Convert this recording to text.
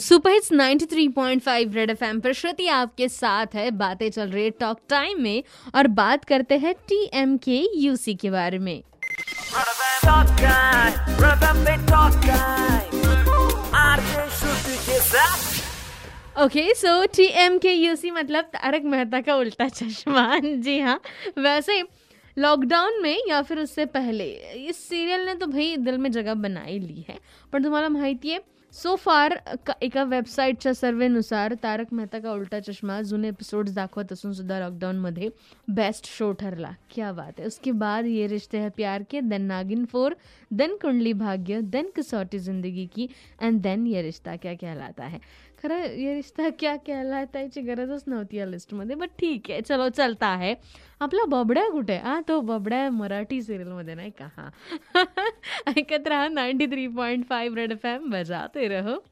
Super hits 93.5 red FM पर श्रुति आपके साथ है। बातें चल रही टॉक टाइम में और बात करते हैं टीएमके यूसी के बारे में। के okay so T M K U C मतलब तारक मेहता का उल्टा चश्मा। जी हाँ वैसे लॉकडाउन में या फिर उससे पहले? इस सीरियल ने तो भाई दिल में जगह बनाई ली है। पण तुम्हाला माहिती आहे सो फार एका वेबसाईटच्या सर्वेनुसार तारक मेहता का उल्टा चष्मा जुने एपिसोड्स दाखवत असून सुद्धा लॉकडाऊनमध्ये बेस्ट शो ठरला। क्या बात है। उसके बाद ये रिश्ते हैं प्यार के देन नागिन four then Kundali Bhagya then कसौटी ज़िंदगी की अँड देन ये रिश्ता क्या कहलाता है। खरं ये रिश्ता क्या कहलाता याची गरजच नव्हती या लिस्टमध्ये बट ठीक आहे चलो चलता आहे आपला बबड्या कुठे? हा तो बबड्या मराठी सिरियलमध्ये नाही का? हा. ऐकत राहा ninety three point five red F M बजाते रहो.